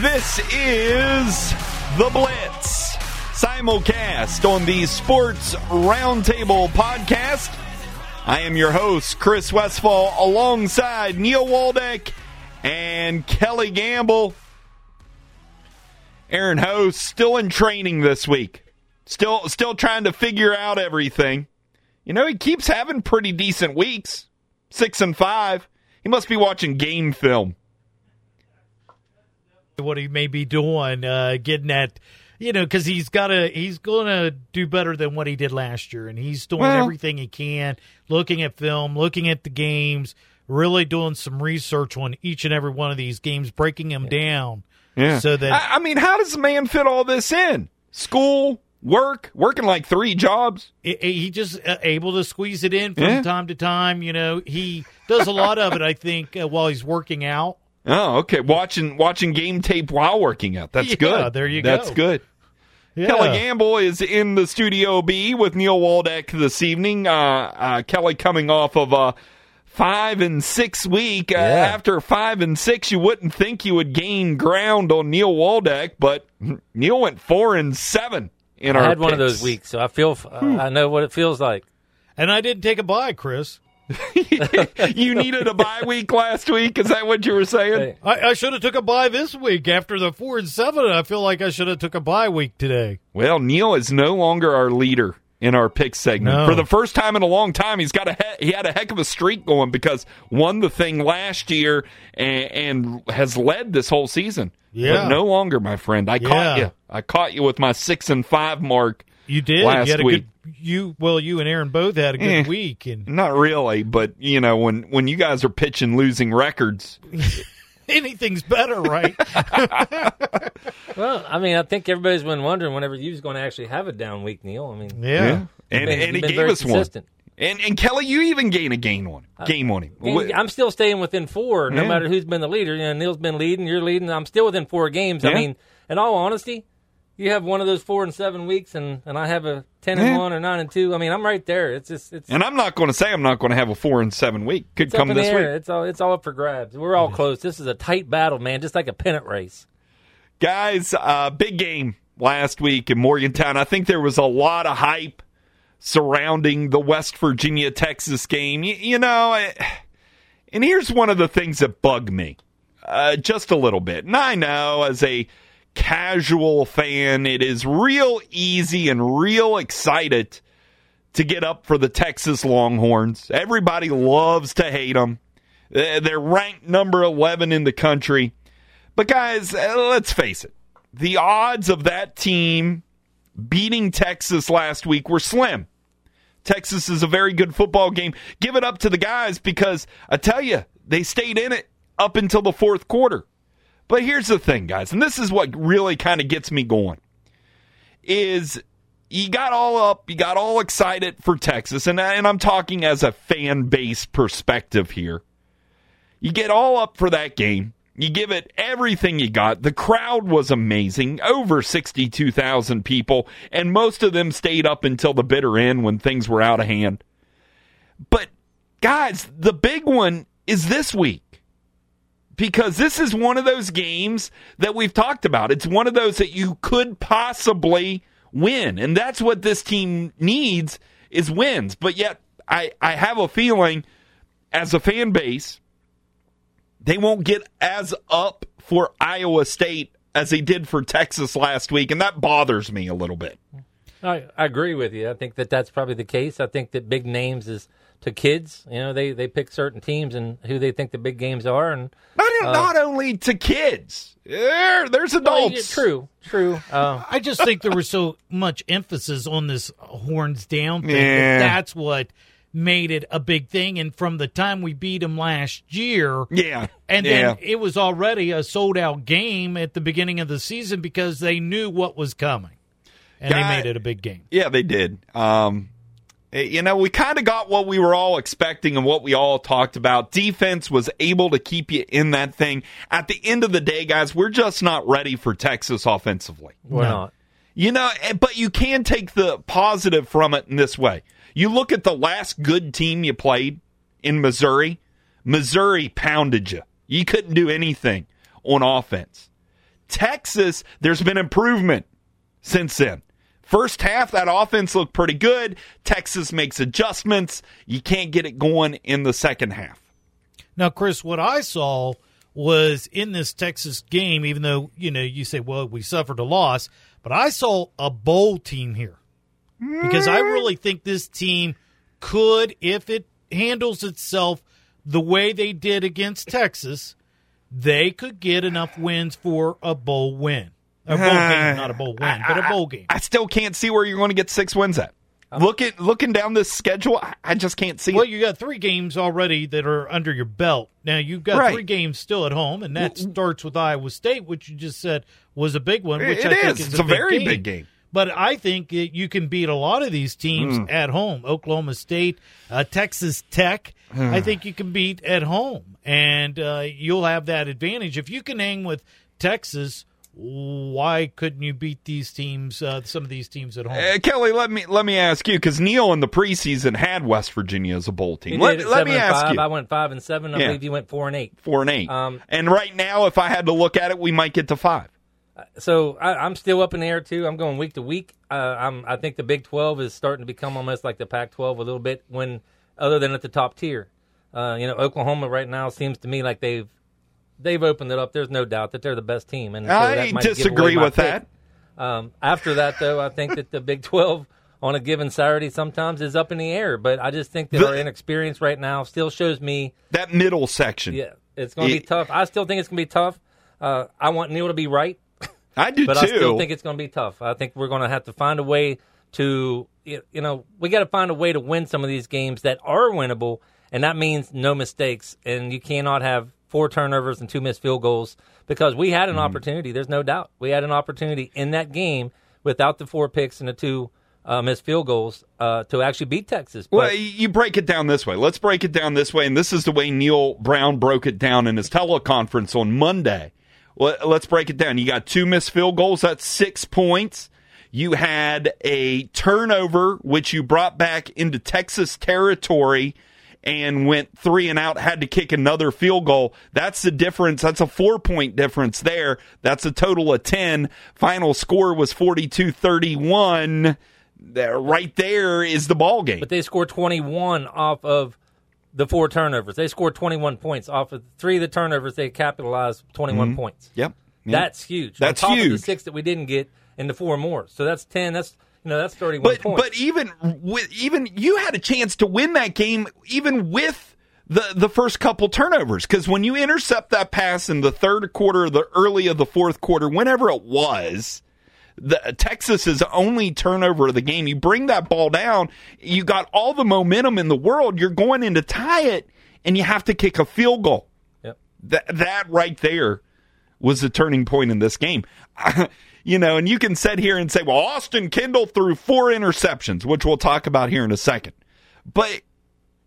this is The Blitz. Simulcast on the Sports Roundtable podcast. I am your host, Chris Westfall, alongside Neil Waldeck and Kelly Gamble. Aaron Host still in training this week. Still still trying to figure out everything. You know, he keeps having pretty decent weeks. Six and five. He must be watching game film. What he may be doing, uh, getting that, you know, because he's got to, he's going to do better than what he did last year, and he's doing Well- everything he can, looking at film, looking at the games, really doing some research on each and every one of these games, breaking them down, Yeah. so that I, I mean, how does the man fit all this in? School, work, working like three jobs. he just uh, able to squeeze it in from Yeah. time to time. You know, he does a lot of it. I think uh, while he's working out. Oh, okay. Watching watching game tape while working out. That's Yeah, good. there you That's go. That's good. Yeah. Kelly Gamble is in the studio B with Neil Waldeck this evening. Uh, uh, Kelly coming off of a five and six week. Uh, After five and six, you wouldn't think you would gain ground on Neil Waldeck, but Neil went four and seven in our I had one of those weeks, so I feel I know what it feels like. and I didn't take a bye, Chris. you needed a bye week last week. Is that what you were saying? I, I should have took a bye this week after the four and seven. I feel like I should have took a bye week today. Well, Neil is no longer our leader in our pick segment. No. For the first time in a long time, he's got a he-, he had a heck of a streak going because won the thing last year and, and has led this whole season. Yeah. but no longer, my friend. I caught you. I caught you with my six and five mark. You did. Last you had a week. good. You well, you and Aaron both had a good Eh. week, and Not really, but you know when when you guys are pitching losing records, anything's better, right? well, I mean, I think everybody's been wondering whenever you was going to actually have a down week, Neil. I mean, yeah. and been- and he gave very us consistent. one. And and Kelly, you even gain a gain on him. Game on him. I'm still staying within four, no Yeah. matter who's been the leader. You know, Neil's been leading, you're leading. I'm still within four games. Yeah. I mean, in all honesty, you have one of those four and seven weeks, and, and I have a ten Yeah. and one or nine and two. I mean, I'm right there. It's just it's, and I'm not going to say I'm not going to have a four and seven week. Could come this week. It's all it's all up for grabs. We're all close. This is a tight battle, man, just like a pennant race. Guys, uh, big game last week in Morgantown. I think there was a lot of hype surrounding the West Virginia Texas game. You, you know, I, and here's one of the things that bug me uh, just a little bit. And I know as a casual fan, it is real easy and real excited to get up for the Texas Longhorns. Everybody loves to hate them. They're ranked number 11 in the country. But guys, uh, let's face it. The odds of that team beating Texas last week were slim. Texas is a very good football game. Give it up to the guys because I tell you, they stayed in it up until the fourth quarter. But here's the thing, guys, and this is what really kind of gets me going. Is you got all up, you got all excited for Texas, and, and I'm talking as a fan base perspective here. You get all up for that game. You give it everything you got. The crowd was amazing, over 62,000 people, and most of them stayed up until the bitter end when things were out of hand. But, guys, the big one is this week because this is one of those games that we've talked about. It's one of those that you could possibly win, and that's what this team needs is wins. But yet, I, I have a feeling as a fan base, they won't get as up for Iowa State as they did for Texas last week, and that bothers me a little bit. I, I agree with you. I think that that's probably the case. I think that big names is to kids. You know, they they pick certain teams and who they think the big games are, and Not, not only to kids, there, there's adults. Well, true, true. Uh, I just think there was so much emphasis on this horns down thing. Yeah. That that's what made it a big thing. And from the time we beat them last year, Yeah, and yeah. then it was already a sold out game at the beginning of the season because they knew what was coming, and God. they made it a big game. Yeah, they did. Um, you know, we kind of got what we were all expecting and what we all talked about. Defense was able to keep you in that thing. At the end of the day, guys, we're just not ready for Texas offensively. we're No. not. You know, eh, but you can take the positive from it in this way. You look at the last good team you played in Missouri. Missouri pounded you. You couldn't do anything on offense. Texas, there's been improvement since then. First half, that offense looked pretty good. Texas makes adjustments. You can't get it going in the second half. Now, Chris, what I saw was in this Texas game, even though, you know, you say, well, we suffered a loss, but I saw a bowl team here. Because I mm. really think this team could, if it handles itself the way they did against Texas, they could get enough wins for a bowl win. A bowl game, not a bowl win, but a bowl game. I still can't see where you're going to get six wins at. Look at looking down this schedule, I, I just can't see Well, it. you got three games already that are under your belt. Now you've got Right. three games still at home, and that starts with Iowa State, which you just said was a big one. Which It I think is. is It's a, a big very game. big game. But I think it, you can beat a lot of these teams Hmm. at home. Oklahoma State, uh, Texas Tech. I think you can beat at home, and uh, you'll have that advantage if you can hang with Texas. Why couldn't you beat these teams? Uh, some of these teams at home. Uh, Kelly, let me let me ask you because Neil in the preseason had West Virginia as a bowl team. did Let, at let seven me and ask five. you, I went five and seven. I Yeah. believe you went four and eight. four and eight, Um, and right now, if I had to look at it, we might get to five. So I, I'm still up in the air too. I'm going week to week. Uh, I'm, I think the Big 12 is starting to become almost like the Pac-12 a little bit. When other than at the top tier, uh, you know, Oklahoma right now seems to me like they've they've opened it up. There's no doubt that they're the best team, and so I disagree with that. Um, after that, though, I think that the Big 12 on a given Saturday sometimes is up in the air. But I just think that The- our inexperience right now still shows me That middle section, yeah, it's going to be tough. I still think it's going to be tough. Uh, I want Neil to be right, I do but too. I still think it's going to be tough. I think we're going to have to find a way to, you know, we got to find a way to win some of these games that are winnable, and that means no mistakes. And you cannot have four turnovers and two missed field goals because we had an Mm-hmm. opportunity. There's no doubt we had an opportunity in that game without the four picks and the two uh, missed field goals uh, to actually beat Texas. But Well, you break it down this way. Let's break it down this way, and this is the way Neal Brown broke it down in his teleconference on Monday. Well, Let's break it down. You got two missed field goals. That's six points. You had a turnover, which you brought back into Texas territory and went three and out, had to kick another field goal. That's the difference. That's a four point difference there. That's a total of 10. Final score was 42 31. There, right there is the ball game. but they scored 21 off of the four turnovers. They scored 21 points off of three of the turnovers. They capitalized 21 mm-hmm. points. Yep. Yep. That's huge. That's On top Of huge. the six that we didn't get, and the four more. So that's 10. That's you know that's 31 but points. but even with even you had a chance to win that game even with the the first couple turnovers because when you intercept that pass in the third quarter the early of the fourth quarter whenever it was the Texas's only turnover of the game you bring that ball down you got all the momentum in the world you're going in to tie it and you have to kick a field goal Yep. that that right there was the turning point in this game. you know, and you can sit here and say, well, Austin Kendall threw four interceptions, which we'll talk about here in a second. But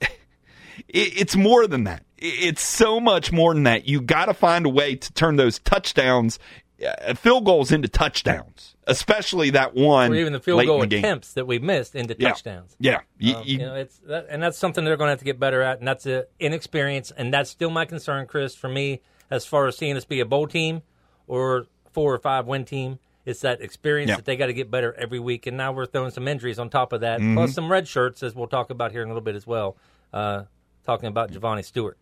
it's more than that. It's so much more than that. You got to find a way to turn those touchdowns, uh, field goals into touchdowns, especially that one. or even the field late goal the game. attempts that we missed into Yeah. touchdowns. Yeah. You- Um, you- you know, it's that, and that's something they're going to have to get better at, and that's a inexperience, and that's still my concern, Chris, for me as far as seeing us be a bowl team or four or five win team. It's that experience Yeah. that they got to get better every week, and now we're throwing some injuries on top of that, Mm-hmm. plus some red shirts, as we'll talk about here in a little bit as well. Uh, talking about Giovanni Stewart.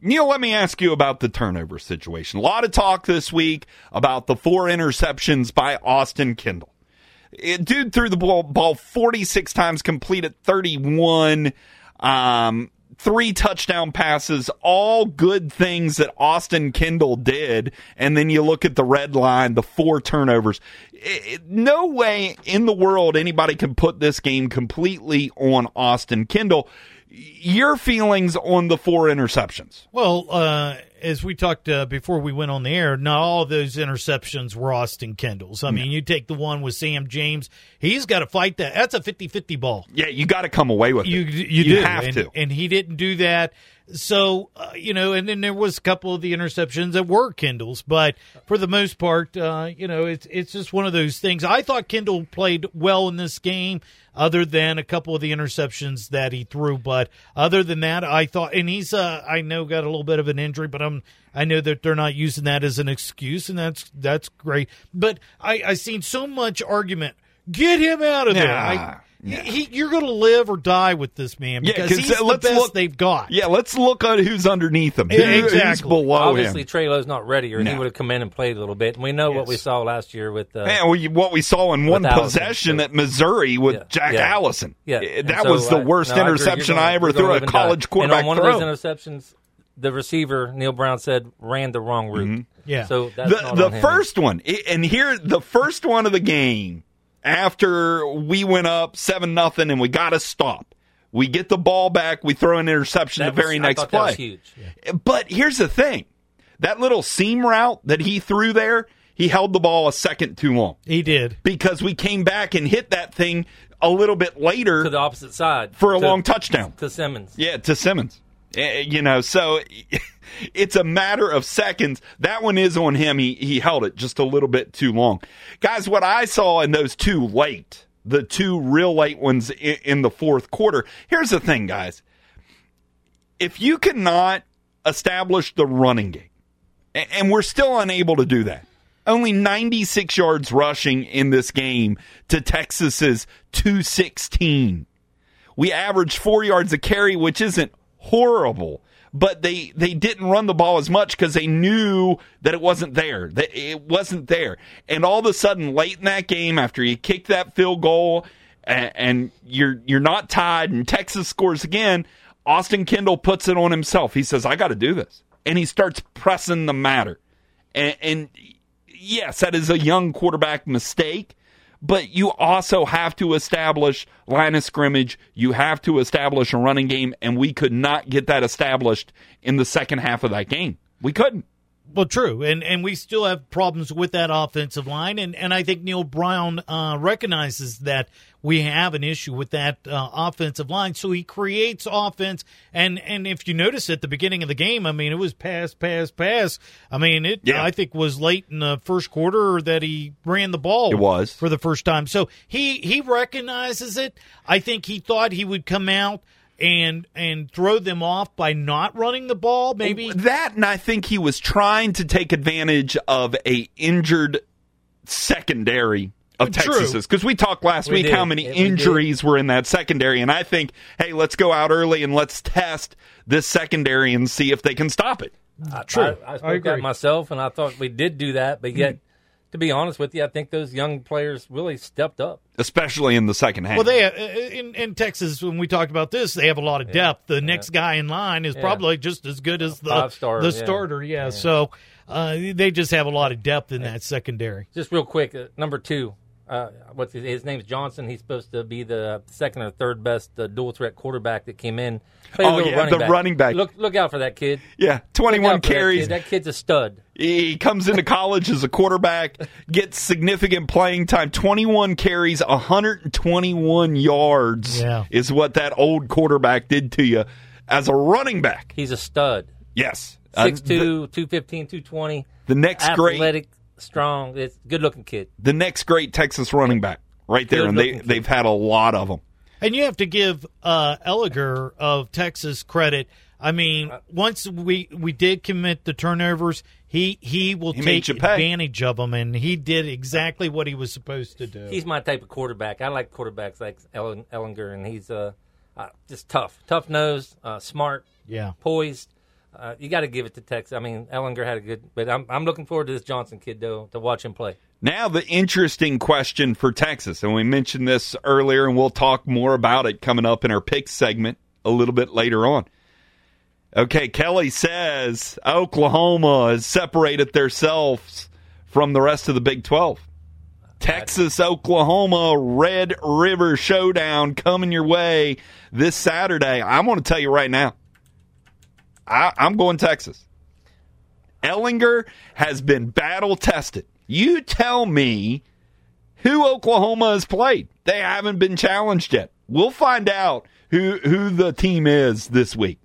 Neil, let me ask you about the turnover situation. A lot of talk this week about the four interceptions by Austin Kendall. It, dude threw the ball, ball 46 times, completed 31, um, three touchdown passes, all good things that Austin Kendall did. And then you look at the red line, the four turnovers. It- it- no way in the world anybody can put this game completely on Austin Kendall. Your feelings on the four interceptions? Well, uh, as we talked uh, before we went on the air, not all those interceptions were Austin Kendall's. I mean, you take the one with Sam James, he's got to fight that. That's a 50 50 ball. Yeah, you got to come away with You it. you, do have and, to. and he didn't do that. So, uh, you know, and then there was a couple of the interceptions that were Kendall's, but for the most part, uh, you know, it's it's just one of those things. I thought Kendall played well in this game, other than a couple of the interceptions that he threw. But other than that, I thought, and he's, uh, I know, got a little bit of an injury, but I'm, I know that they're not using that as an excuse, and that's that's great. But I I seen so much argument. Get him out of there. I, nah. He, you're going to live or die with this man Yeah, he's uh, the let's best look- they've got. Yeah, let's look at who's underneath him. Yeah, Who- Who's exactly. below Obviously, him. Trey Lowe's not ready, or he would have come in and played a little bit. And we know what we saw last year with. Uh, Man, we, what we saw in one Allison, possession so- at Missouri with Yeah, Jack yeah. Allison. yeah, that so was the I- worst no, I agree. You're interception gonna- I ever threw a live and die. college quarterback And on one throw. of those interceptions, the receiver Neal Brown said ran the wrong route. Mm-hmm. Yeah. So that's the the on first one, and here the first one of the game after we went up seven nothing and we got to stop. We get the ball back. We throw an interception That the very was- I next that play. was huge. But here's the thing: that little seam route that he threw there, he held the ball a second too long He did. because we came back and hit that thing a little bit later to the opposite side for a to- long touchdown. to Simmons. Yeah, to Simmons. Eh, You know, so it's a matter of seconds. That one is on him. He he held it just a little bit too long. Guys, what I saw in those two late, the two real late ones in, in the fourth quarter. Here's the thing, guys. If you cannot establish the running game, and we're still unable to do that. Only 96 yards rushing in this game to Texas's 216 we averaged four yards a carry, which isn't horrible, but they they didn't run the ball as much because they knew that it wasn't there. That it wasn't there, and all of a sudden, late in that game, after you kick that field goal, and, and you're you're not tied, and Texas scores again, Austin Kendall puts it on himself. He says, "I got to do this," and he starts pressing the matter, and, and yes, that is a young quarterback mistake but you also have to establish line of scrimmage. You have to establish a running game, and we could not get that established in the second half of that game. We couldn't. Well, true, and and we still have problems with that offensive line, and and I think Neal Brown uh, recognizes that we have an issue with that uh, offensive line, so he creates offense, and and if you notice at the beginning of the game, I mean, it was pass, pass, pass. I mean, it Yeah. I think was late in the first quarter that he ran the ball. It was. for the first time, so he he recognizes it. I think he thought he would come out. And and throw them off by not running the ball, maybe That, and I think he was trying to take advantage of a injured secondary of True. Texas's because we talked last We week did. how many Yeah, we injuries were in that secondary, and I think, hey, let's go out early and let's test this secondary and see if they can stop it. True. I, I I agree. out myself, and I thought we did do that. But yet, mm-hmm. To be honest with you, I think those young players really stepped up. Especially in the second half. Well, they uh, in in Texas when we talked about this, they have a lot of depth. The next guy in line is Yeah. probably just as good as the Five-star, the yeah. starter. Yeah, so uh, they just have a lot of depth in that secondary. Just real quick, uh, number two. Uh, what's his, his name's Johnson. He's supposed to be the second or third best uh, dual threat quarterback that came in. Played Oh, yeah, the running back. Look, look out for that kid. yeah, 21 out for that carries. kid. That kid's a stud. He comes into college as a quarterback, gets significant playing time. 21 carries, 121 yards Yeah. is what that old quarterback did to you as a running back. He's a stud. Yes. Uh, 6'2", 215, 220. the, the next great athletic, strong. It's good looking kid. the next great Texas running back right there Good and they kid. they've had a lot of them. And you have to give uh, Ehlinger of Texas credit. I mean, once we we did commit the turnovers, he he will He take advantage of them, and he did exactly what he was supposed to do. He's my type of quarterback. I like quarterbacks like Ellen, Ehlinger, and he's uh, uh, just tough, tough nose, uh, smart, yeah. poised. Uh, you got to give it to Texas. I mean, Ehlinger had a good, but I'm I'm looking forward to this Johnson kid though to watch him play. Now, the interesting question for Texas, and we mentioned this earlier, and we'll talk more about it coming up in our picks segment a little bit later on. Okay, Kelly says Oklahoma has separated themselves from the rest of the Big 12. Texas, Oklahoma, Red River Showdown coming your way this Saturday. I'm going to tell you right now, I, I'm going Texas. Ehlinger has been battle tested. You tell me who Oklahoma has played. They haven't been challenged yet. We'll find out who who the team is this week.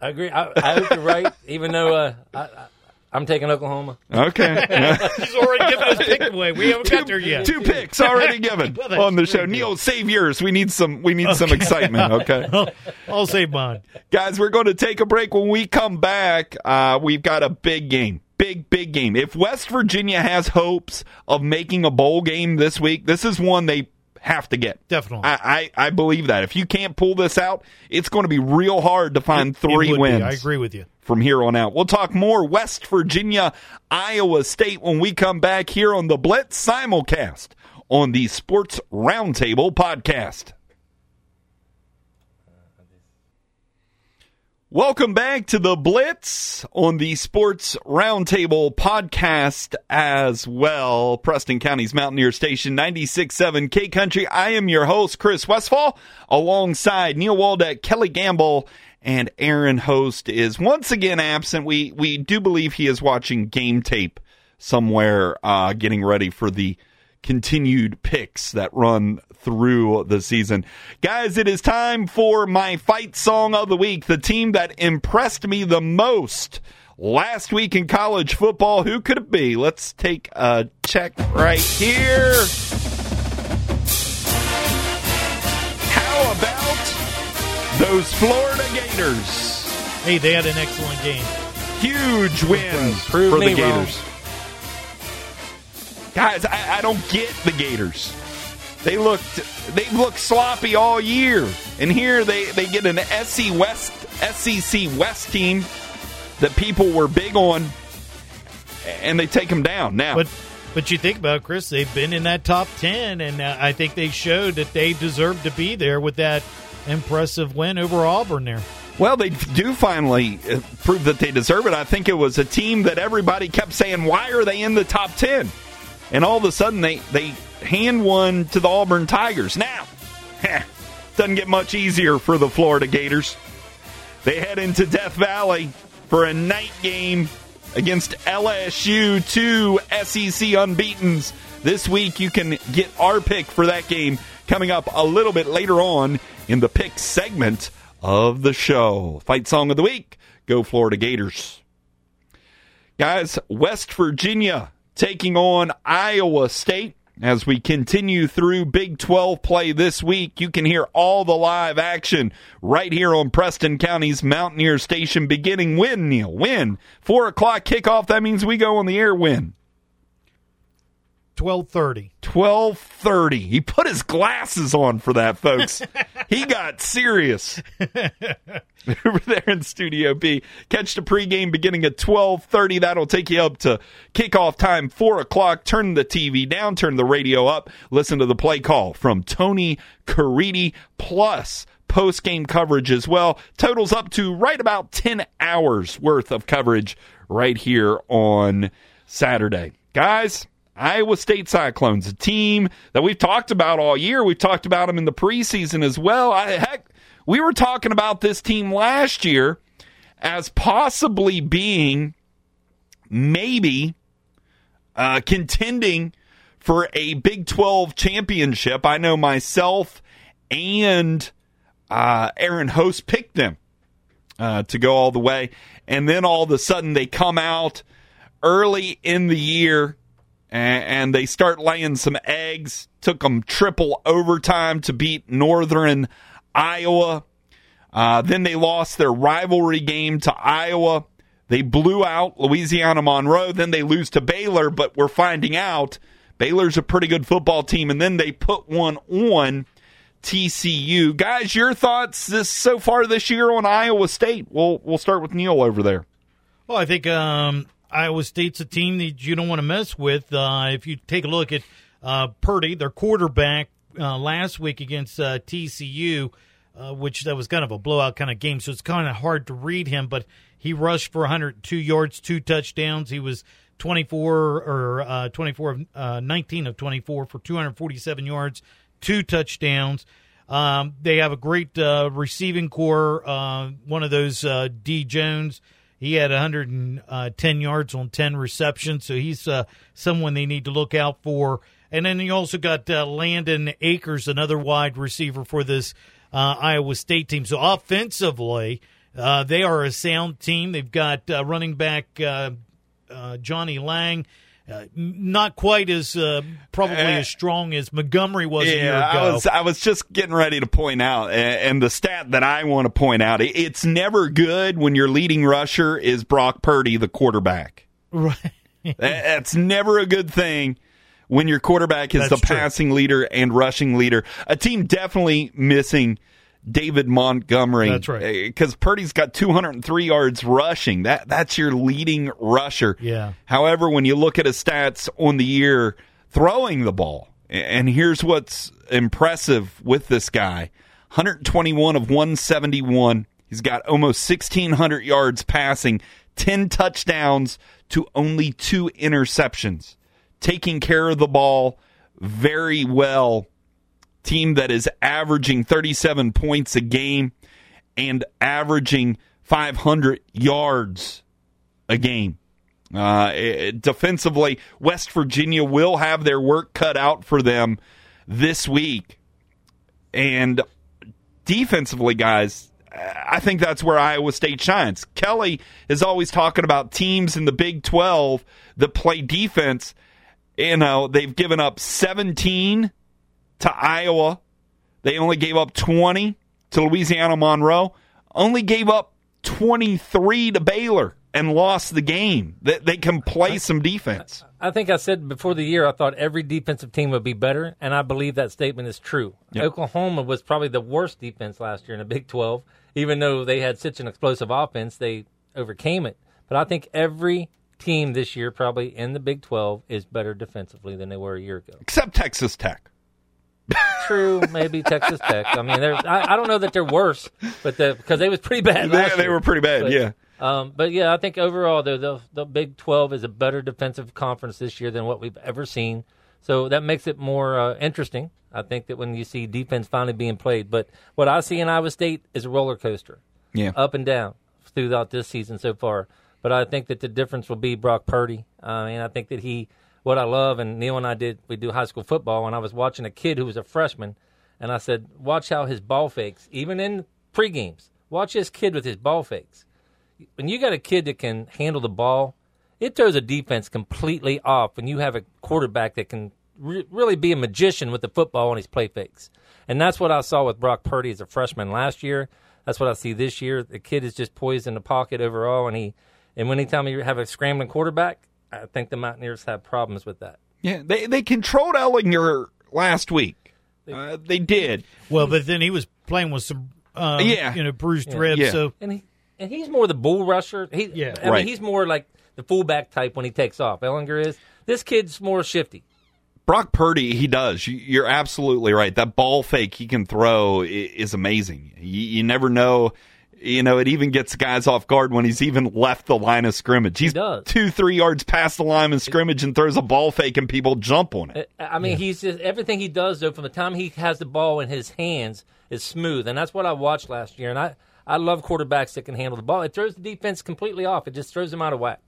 I agree. I, I hope you're right. Even though uh, I, I, I'm taking Oklahoma. Okay. He's already given his pick away. We haven't got there yet. Two picks already given Well, that's on the show. Neil. Neil, save yours. We need some. We need some excitement. Okay, I'll say mine. guys, we're going to take a break. When we come back, uh, we've got a big game. Big, big game. If West Virginia has hopes of making a bowl game this week, this is one they have to get. Definitely. I, I, I believe that. If you can't pull this out, it's going to be real hard to find three It would be. wins I agree with you. From here on out. We'll talk more West Virginia, Iowa State when we come back here on the Blitz simulcast on the Sports Roundtable podcast. Welcome back to the Blitz on the Sports Roundtable podcast as well. Preston County's Mountaineer Station 96.7 K Country. I am your host, Chris Westfall, alongside Neil Waldeck, Kelly Gamble, and Aaron Host is once again absent. We we do believe he is watching game tape somewhere, uh, getting ready for the continued picks that run through the season. Guys, it is time for my fight song of the week. The team that impressed me the most last week in college football. Who could it be? Let's take a check right here. Those Florida Gators? Hey, they had an excellent game. Huge win Prove for the me wrong. Gators. Guys, I, I don't get the Gators. They looked they looked sloppy all year, and here they they get an SC West SEC West team that people were big on, and they take them down. Now, But but you think about it, Chris, they've been in that top ten, and uh, I think they showed that they deserve to be there with that impressive win over Auburn. There, Well, they do finally uh, prove that they deserve it. I think it was a team that everybody kept saying, "Why are they in the top 10? And all of a sudden, they they hand one to the Auburn Tigers. Now, heh, doesn't get much easier for the Florida Gators. They head into Death Valley for a night game against LSU, two SEC unbeaten's. This week, you can get our pick for that game coming up a little bit later on in the pick segment of the show. Fight song of the week Go Florida Gators. Guys, West Virginia taking on Iowa State. As we continue through Big 12 play this week, you can hear all the live action right here on Preston County's Mountaineer Station beginning when, Neil? When? 4 o'clock kickoff. That means we go on the air when? Twelve thirty. 12:30. He put his glasses on for that, folks. he got serious. Over there in Studio B. Catch the pregame beginning at 12:30. That'll take you up to kickoff time, 4 o'clock. Turn the TV down, turn the radio up. Listen to the play call from Tony Caridi plus post game coverage as well. Totals up to right about 10 hours worth of coverage right here on Saturday. Guys, Iowa State Cyclones, a team that we've talked about all year. We've talked about them in the preseason as well. I, heck, we were talking about this team last year as possibly being maybe uh, contending for a Big 12 championship. I know myself and uh, Aaron Host picked them uh, to go all the way. And then all of a sudden they come out early in the year and, they start laying some eggs. Took them triple overtime to beat Northern Iowa. Uh, then they lost their rivalry game to Iowa. They blew out Louisiana Monroe. Then they lose to Baylor, but we're finding out Baylor's a pretty good football team. And then they put one on TCU. Guys, your thoughts this so far this year on Iowa State? We'll we'll start with Neil over there. Well, I think um, Iowa State's a team that you don't want to mess with. Uh, if you take a look at uh, Purdy, their quarterback uh, last week against uh, TCU, uh, which that was kind of a blowout kind of game, so it's kind of hard to read him. But he rushed for 102 yards, two touchdowns. He was 24 or uh, 24 of uh, 19 of 24 for 247 yards, two touchdowns. Um, they have a great receiving core. One of those D Jones, he had 110 yards on 10 receptions, so he's uh, someone they need to look out for. And then you also got uh, Landen Akers, another wide receiver for this uh, Iowa State team. So offensively, Uh, they are a sound team. They've got uh, running back uh, uh, Johnnie Lang. Uh, not quite as uh, probably Uh, as strong as Montgomery was a year Yeah, ago. I was I was just getting ready to point out, a- and the stat that I want to point out, it- it's never good when your leading rusher is Brock Purdy, the quarterback. right. That- That's never a good thing when your quarterback is That's the true. passing leader and rushing leader. A team definitely missing David Montgomery. That's right. Eh, because Purdy's got 203 yards rushing. That that's your leading rusher. Yeah. However, when you look at his stats on the year throwing the ball, and here's what's impressive with this guy 121 of 171. He's got almost 1,600 yards passing, 10 touchdowns to only two interceptions. Taking care of the ball very well. Team that is averaging 37 points a game and averaging 500 yards a game. Uh, it- defensively, West Virginia will have their work cut out for them this week. And defensively, guys, I think that's where Iowa State shines. Kelly is always talking about teams in the Big 12 that play defense. You know, they've given up 17 to Iowa. They only gave up 20 to Louisiana Monroe. Only gave up 23 to Baylor and lost the game. They, they can play some defense. I think I said before the year I thought every defensive team would be better, and I believe that statement is true. Oklahoma was probably the worst defense last year in the Big 12. Even though they had such an explosive offense, they overcame it. But I think every team this year, probably in the Big 12, is better defensively than they were a year ago. Except Texas Tech. True, maybe Texas Tech. I mean, I, I don't know that they're worse, but the, because they was pretty bad. They, they were pretty bad, But- yeah. Um, but yeah, I think overall, though, the, the Big 12 is a better defensive conference this year than what we've ever seen. So that makes it more uh, interesting. I think that when you see defense finally being played. But what I see in Iowa State is a roller coaster, Yeah. up and down throughout this season so far. But I think that the difference will be Brock Purdy. Uh, and I think that he, what I love, and Neil and I did, we do high school football, and I was watching a kid who was a freshman, and I said, watch how his ball fakes, even in pre-games. Watch this kid with his ball fakes when you got a kid that can handle the ball, it throws a defense completely off. When you have a quarterback that can re- really be a magician with the football on his play fakes, and that's what I saw with Brock Purdy as a freshman last year. That's what I see this year. The kid is just poised in the pocket overall, and he and anytime you have a scrambling quarterback, I think the Mountaineers have problems with that. Yeah, they, they controlled Ehlinger last week. Uh, they did. Well, but then he was playing with some, um, Yeah. you know, bruised ribs. Yeah. So And he and he's more the bull rusher. He, Yeah. I mean, Right. he's more like the fullback type when he takes off. Ehlinger is. This kid's more shifty. Brock Purdy, he does. You- You're absolutely right. That ball fake he can throw is amazing. You, you never know. You know, it even gets guys off guard when he's even left the line of scrimmage. He's does. two, three yards past the line of scrimmage and throws a ball fake and people jump on it. I I mean, he's just everything he does though. From the time he has the ball in his hands, is smooth, and that's what I watched last year. And I, I love quarterbacks that can handle the ball. It throws the defense completely off. It just throws them out of whack.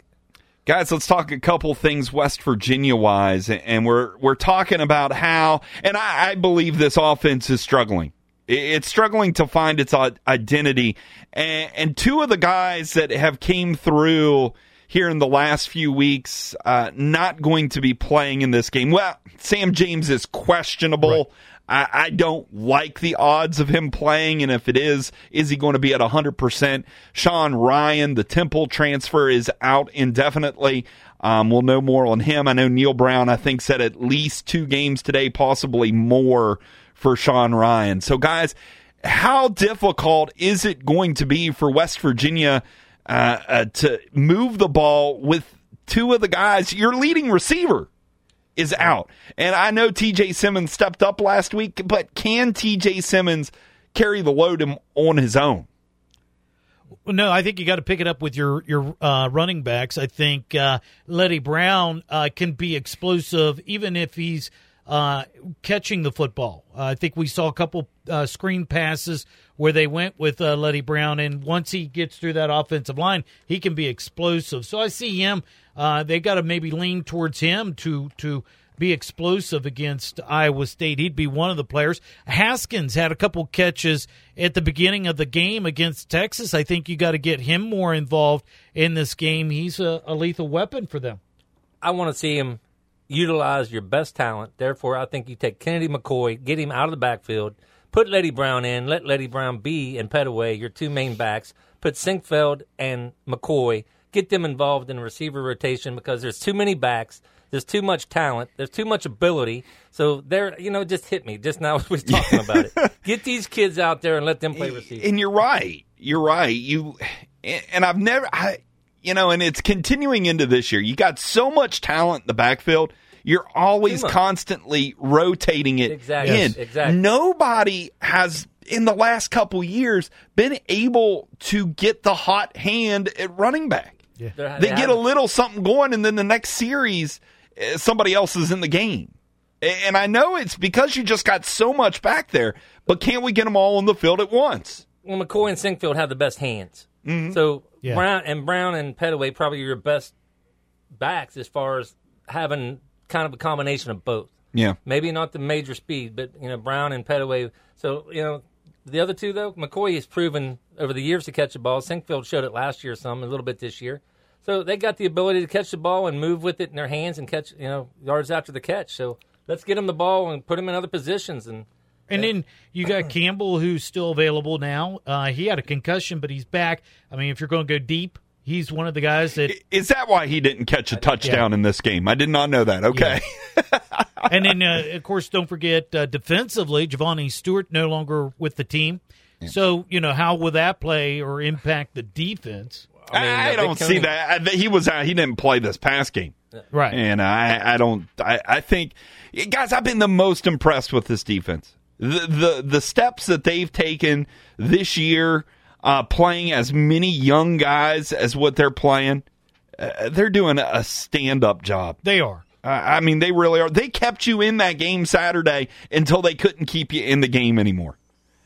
Guys, let's talk a couple things West Virginia wise, and we're we're talking about how, and I, I believe this offense is struggling. It's struggling to find its identity, and, and two of the guys that have came through here in the last few weeks, uh, not going to be playing in this game. Well, Sam James is questionable. I, I don't like the odds of him playing, and if it is, is he going to be at 100%? Sean Ryan, the Temple transfer, is out indefinitely. Um, we'll know more on him. I know Neal Brown, I think, said at least two games today, possibly more for Sean Ryan. So, guys, how difficult is it going to be for West Virginia uh, uh, to move the ball with two of the guys, your leading receiver? is out. And I know TJ Simmons stepped up last week, but can TJ Simmons carry the load on his own? No, I think you got to pick it up with your your uh, running backs. I think uh, Leddie Brown uh, can be explosive even if he's uh, catching the football. Uh, I think we saw a couple uh, screen passes where they went with uh, Leddie Brown, and once he gets through that offensive line, he can be explosive. So I see him. Uh, they got to maybe lean towards him to to be explosive against Iowa State. He'd be one of the players. Haskins had a couple catches at the beginning of the game against Texas. I think you got to get him more involved in this game. He's a, a lethal weapon for them. I want to see him utilize your best talent. Therefore, I think you take Kennedy McCoy, get him out of the backfield, put Leddie Brown in, let Leddie Brown be and Pettaway your two main backs, put Sinkfield and McCoy, get them involved in receiver rotation because there's too many backs. There's too much talent. There's too much ability. So there, you know, just hit me. Just now we was talking about it. Get these kids out there and let them play receiver. And you're right. You're right. You and I've never, I, you know, and it's continuing into this year. You got so much talent in the backfield. You're always constantly rotating it Exactly. in. Yes, exactly. Nobody has in the last couple years been able to get the hot hand at running back. They're- They get a haven't- little something going, and then the next series, eh, somebody else is in the game. And I know it's because you just got so much back there, but can't we get them all on the field at once? well, McCoy and Sinkfield have the best hands. Mm-hmm. So Yeah. Brown and Brown and Pettaway probably your best backs as far as having kind of a combination of both. Yeah. Maybe not the major speed, but you know Brown and Pettaway. So you know the other two though, McCoy has proven over the years to catch the ball. Sinkfield showed it last year, some a little bit this year. So they got the ability to catch the ball and move with it in their hands and catch you know yards after the catch. So let's get them the ball and put them in other positions and. And then you got Campbell, who's still available now. Uh, he had a concussion, but he's back. I mean, if you're going to go deep, he's one of the guys that. Is that why he didn't catch a touchdown in this game? I did not know that. Okay. and then, uh, of course, don't forget uh, defensively, Giovanni Stewart no longer with the team. So you know how will that play or impact the defense? I, mean, uh, don't see that. I, he was out. He didn't play this past game. Right. And I, I don't. I, I think, guys, I've been the most impressed with this defense. The the the steps that they've taken this year, uh, playing as many young guys as what they're playing, uh, they're doing a stand up job. They are. Uh, I mean, they really are. They kept you in that game Saturday until they couldn't keep you in the game anymore.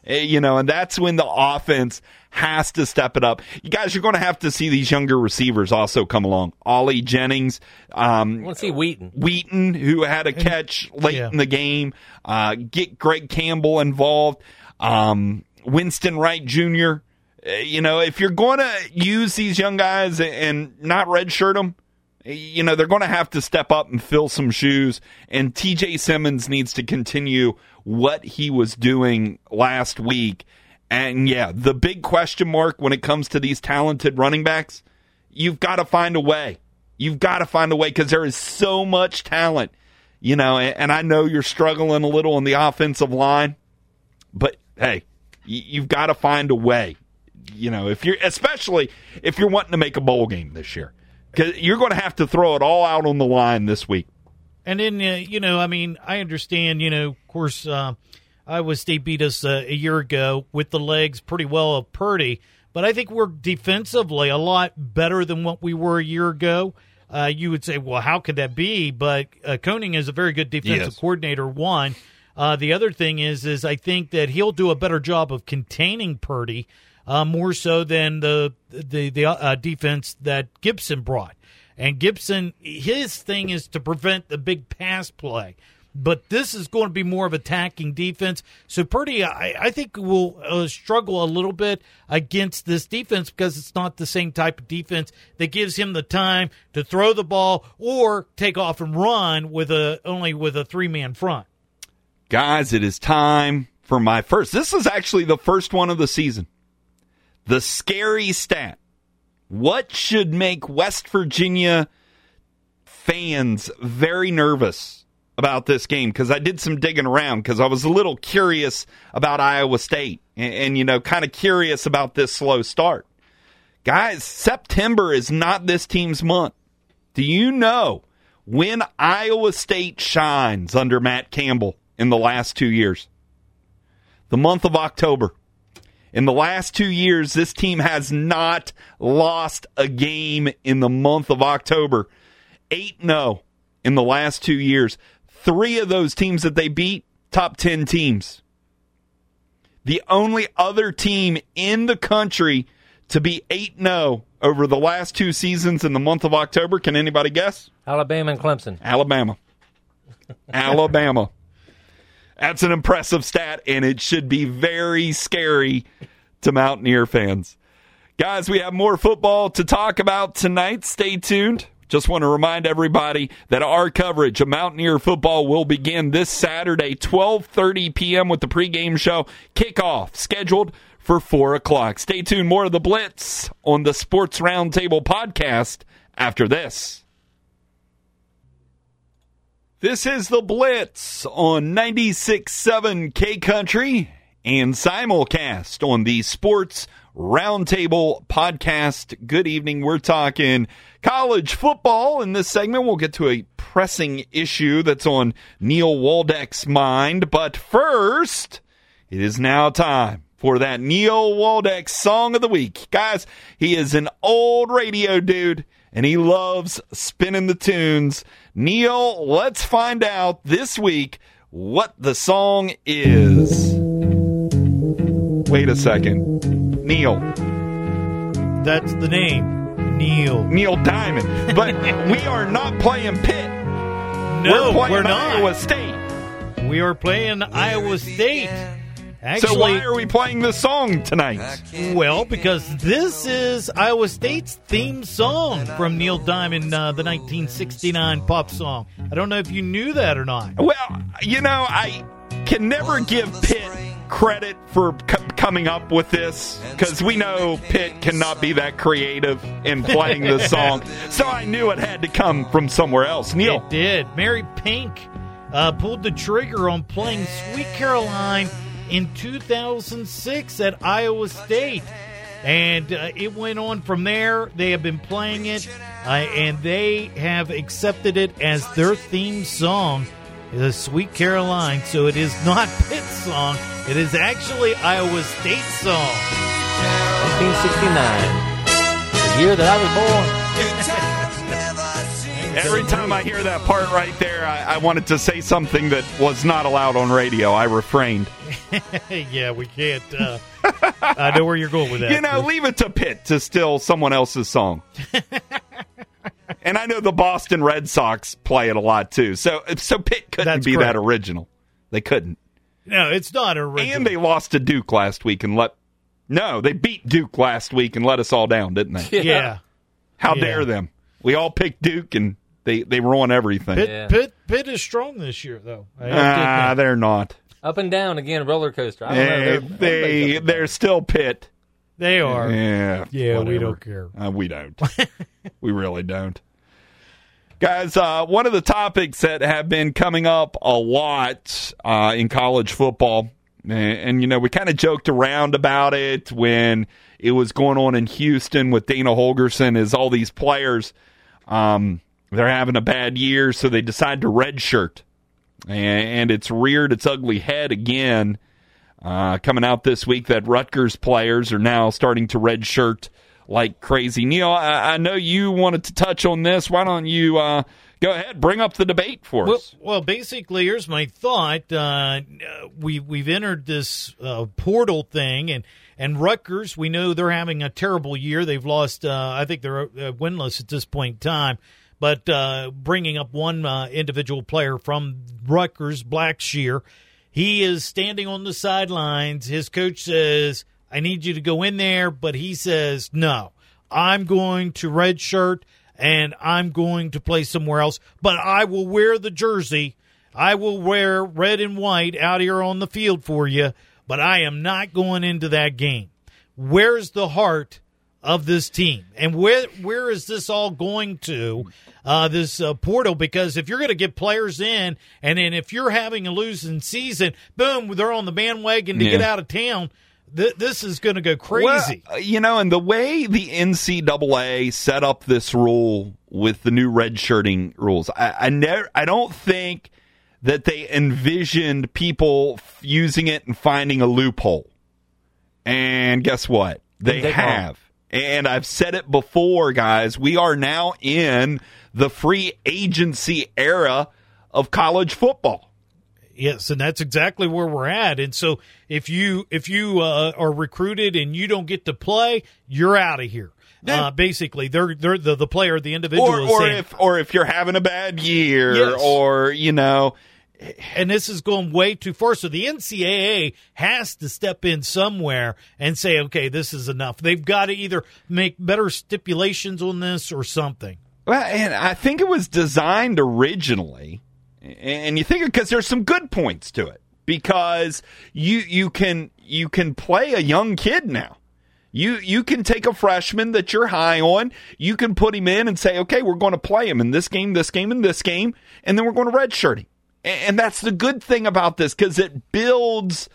Eh, You know, and that's when the offense has to step it up. You guys, you're going to have to see these younger receivers also come along. Ali Jennings, um, I want to see Wheaton. Wheaton, who had a catch late yeah. in the game. Uh, get Greg Campbell involved. Um, Winston Wright Jr. Uh, You know, if you're going to use these young guys and not redshirt them, you know, they're going to have to step up and fill some shoes. And TJ Simmons needs to continue what he was doing last week. And yeah, the big question mark when it comes to these talented running backs, you've got to find a way. You've got to find a way because there is so much talent, you know. And, I know you're struggling a little on the offensive line, but hey, you've got to find a way. You know, if you're especially if you're wanting to make a bowl game this year, because you're going to have to throw it all out on the line this week. And then, uh, you know, I mean, I understand, you know, of course, uh, Iowa State beat us uh, a year ago with the legs pretty well of Purdy, but I think we're defensively a lot better than what we were a year ago. Uh, you would say, well, how could that be? But uh, Koenning is a very good defensive Yes. coordinator. One, uh, the other thing is, is I think that he'll do a better job of containing Purdy uh, more so than the the the uh, defense that Gibson brought. And Gibson, his thing is to prevent the big pass play. But this is going to be more of attacking defense. So Purdy, I, I think, will uh, struggle a little bit against this defense because it's not the same type of defense that gives him the time to throw the ball or take off and run with a only with a three man front. Guys, it is time for my first. This is actually the first one of the season. The scary stat. What should make West Virginia fans very nervous about this game? Because I did some digging around because I was a little curious about Iowa State and, and you know, kind of curious about this slow start. Guys, September is not this team's month. Do you know when Iowa State shines under Matt Campbell in the last two years? The month of October. In the last two years, this team has not lost a game in the month of October. 8 0 in the last two years. Three of those teams that they beat, top 10 teams. The only other team in the country to be 8 0 over the last two seasons in the month of October, can anybody guess? Alabama and Clemson. Alabama. Alabama. That's an impressive stat, and it should be very scary to Mountaineer fans. Guys, we have more football to talk about tonight. Stay tuned. Just want to remind everybody that our coverage of Mountaineer football will begin this Saturday, 12:30 p.m. with the pregame show. Kickoff scheduled for four o'clock. Stay tuned. More of the Blitz on the Sports Roundtable podcast after this. This is the Blitz on 96.7 K Country and simulcast on the Sports Roundtable podcast. Good evening. We're talking college football. In this segment, we'll get to a pressing issue that's on Neil Waldeck's mind. But first, it is now time for that Neil Waldeck song of the week. Guys, he is an old radio dude and he loves spinning the tunes. Neil, let's find out this week what the song is. Wait a second. Neil. That's the name, Neil. Neil Diamond. But we are not playing Pitt. No, we're playing we're not. Iowa State. We are playing Iowa State. Actually, so why are we playing this song tonight? well, because this is Iowa State's theme song from Neil Diamond, uh, the 1969 pop song. I don't know if you knew that or not. Well, you know, I can never give Pitt credit for coming up with this because we know Pitt cannot be that creative in playing this song. So I knew it had to come from somewhere else. Neil. It did. Mary Pink uh, pulled the trigger on playing Sweet Caroline in 2006 at Iowa State. And uh, it went on from there. They have been playing it, uh, and they have accepted it as their theme song, the Sweet Caroline. So it is not Pitt's song, it is actually Iowa State's song. 1969, the year that I was born. Every time I hear that part right there, I, I wanted to say something that was not allowed on radio. I refrained. yeah, we can't. Uh, I know where you're going with that. You know, leave it to Pitt to steal someone else's song. and I know the Boston Red Sox play it a lot too. So so Pitt couldn't That's be correct. that original. They couldn't. no, it's not original. And they lost to Duke last week and let No, they beat Duke last week and let us all down, didn't they? yeah. How Yeah. dare them? We all picked Duke and they they ruin everything. Pitt, Yeah. Pitt, Pitt is strong this year, though. I have to Ah, admit. they're not. Up and down again, roller coaster. I don't know. Eh, They're- they everybody's up and they're still Pitt. they are. Yeah, Yeah, we whatever. don't care. Uh, we don't. we really don't. Guys, uh, one of the topics that have been coming up a lot uh, in college football, and, and you know, we kind of joked around about it when it was going on in Houston with Dana Holgorsen, is all these players, um, they're having a bad year, so they decide to redshirt, and, it's reared its ugly head again. Uh, coming out this week that Rutgers players are now starting to redshirt like crazy. Neil, I, I know you wanted to touch on this. Why don't you uh, go ahead, bring up the debate for us? well, basically, here's my thought. Uh, we we've entered this uh, portal thing, and and Rutgers, we know they're having a terrible year. They've lost. Uh, I think they're uh, winless at this point in time. But uh, bringing up one uh, individual player from Rutgers, Blackshear, he is standing on the sidelines. His coach says, "I need you to go in there," but he says, "No, I'm going to redshirt and I'm going to play somewhere else, but I will wear the jersey. I will wear red and white out here on the field for you, but I am not going into that game. Where's the heart of this team? And where where is this all going to? Uh, this uh, portal because if you're going to get players in, and then if you're having a losing season, boom, they're on the bandwagon to Yeah. get out of town. Th- this is going to go crazy. Well, uh, you know, and the way the NCAA set up this rule with the new red shirting rules, I, I never, I don't think that they envisioned people f- using it and finding a loophole. And guess what? They Didn't take long. have. And I've said it before, guys. We are now in the free agency era of college football. Yes, and that's exactly where we're at. And so if you if you uh, are recruited and you don't get to play, you're out of here. Uh, basically, they're they're the, the player, the individual. Or or saying, if or if you're having a bad year, Yes. or you know, and this is going way too far. So the NCAA has to step in somewhere and say, okay, this is enough. They've got to either make better stipulations on this or something. Well, and I think it was designed originally, and you think because there's some good points to it because you you can you can play a young kid now. You you can take a freshman that you're high on, you can put him in and say, okay, we're going to play him in this game, this game, and this game, and then we're going to redshirt him. And that's the good thing about this because it builds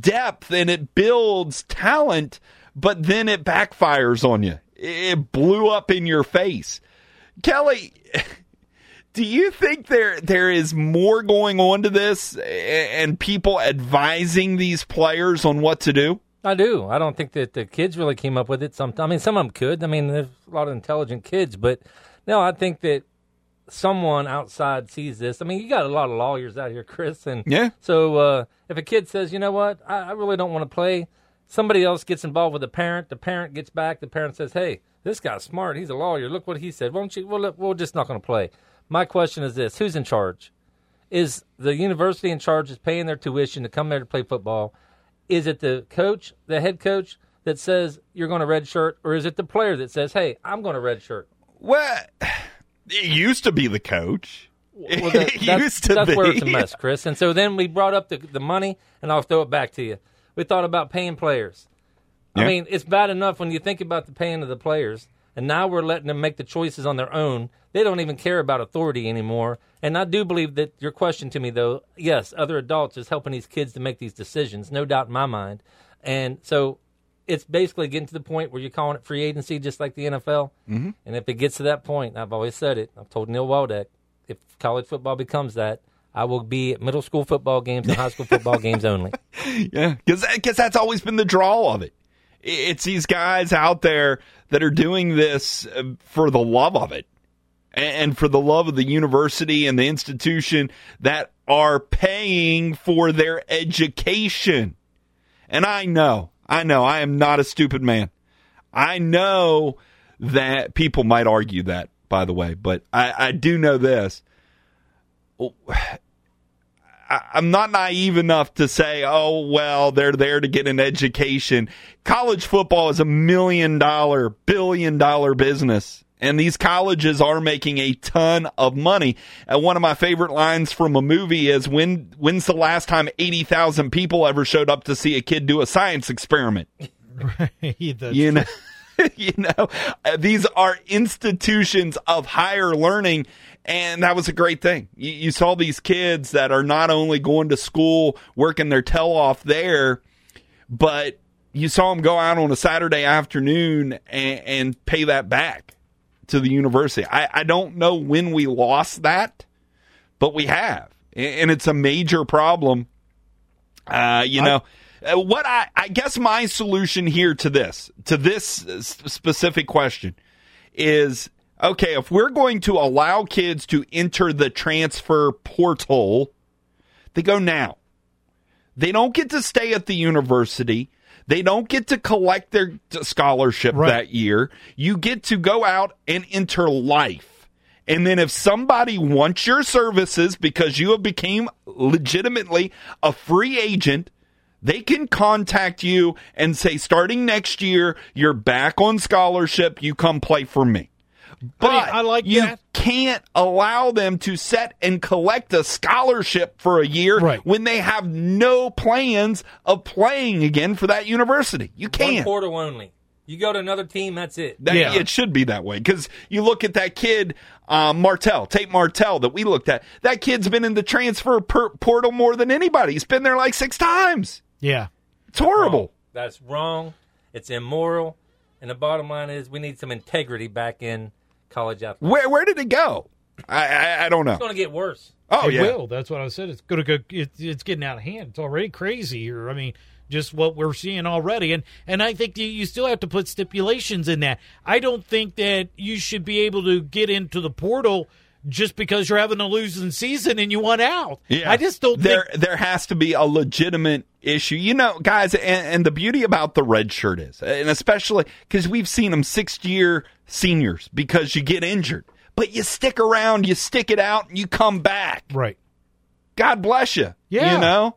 depth and it builds talent, but then it backfires on you. It blew up in your face. Kelly, do you think there there is more going on to this and people advising these players on what to do? I do. I don't think that the kids really came up with it. Some, I mean, some of them could. I mean, there's a lot of intelligent kids, but no, I think that someone outside sees this. I mean, you got a lot of lawyers out here, Chris, and Yeah. So uh, if a kid says, you know what, I, I really don't want to play, somebody else gets involved with the parent. The parent gets back. The parent says, hey, this guy's smart. He's a lawyer. Look what he said. Won't you? Well, we're just not going to play. My question is this: Who's in charge? Is the university in charge is paying their tuition to come there to play football? Is it the coach, the head coach, that says you're going to redshirt, or is it the player that says, "Hey, I'm going to red shirt"? Well, it used to be the coach. Well, that- it that's, used to that's be. where it's a mess, Chris. And so then we brought up the the money, and I'll throw it back to you. We thought about paying players. Yeah. I mean, it's bad enough when you think about the paying of the players, and now we're letting them make the choices on their own. They don't even care about authority anymore. And I do believe that your question to me, though, yes, other adults is helping these kids to make these decisions, no doubt in my mind. And so it's basically getting to the point where you're calling it free agency, just like the NFL. Mm-hmm. And if it gets to that point, I've always said it. I've told Neil Waldeck, if college football becomes that, I will be at middle school football games and high school football games only. Yeah, because that's always been the draw of it. It's these guys out there that are doing this uh, for the love of it and for the love of the university and the institution that are paying for their education. And I know, I know, I am not a stupid man. I know that people might argue that, by the way, but I, I do know this. I'm not naive enough to say, oh, well, they're there to get an education. College football is a million dollar, billion dollar business. And these colleges are making a ton of money. And one of my favorite lines from a movie is when when's the last time 80,000 people ever showed up to see a kid do a science experiment? That's you know you know uh, these are institutions of higher learning and that was a great thing you, you saw these kids that are not only going to school working their tail off there but you saw them go out on a saturday afternoon and, and pay that back to the university I, I don't know when we lost that but we have and it's a major problem uh, you know, uh, what I, I guess my solution here to this, to this specific question is okay, if we're going to allow kids to enter the transfer portal, they go now. They don't get to stay at the university. They don't get to collect their scholarship Right. that year. You get to go out and enter life. And then if somebody wants your services because you have became legitimately a free agent, they can contact you and say, starting next year, you're back on scholarship. You come play for me. But I like you that. can't allow them to set and collect a scholarship for a year Right. when they have no plans of playing again for that university. You can't. portal only. You go to another team, that's it. That, Yeah. It should be that way because you look at that kid, um, Martell, Tate Martell, that we looked at. That kid's been in the transfer per- portal more than anybody. He's been there like six times. yeah. It's horrible. That's wrong. It's immoral. And the bottom line is we need some integrity back in college athletics. Where where did it go? I I, I don't know. It's going to get worse. Oh it yeah, will. That's what I said. It's going to go. It, it's getting out of hand. It's already crazy here. I mean, just what we're seeing already, and and I think you, you still have to put stipulations in that. I don't think that you should be able to get into the portal just because you're having a losing season and you want out. Yeah. I just don't there think there has to be a legitimate issue. You know, guys, and, and the beauty about the red shirt is, and especially because we've seen them six year seniors because you get injured, but you stick around, you stick it out, and you come back. right. God bless you. Yeah. You know?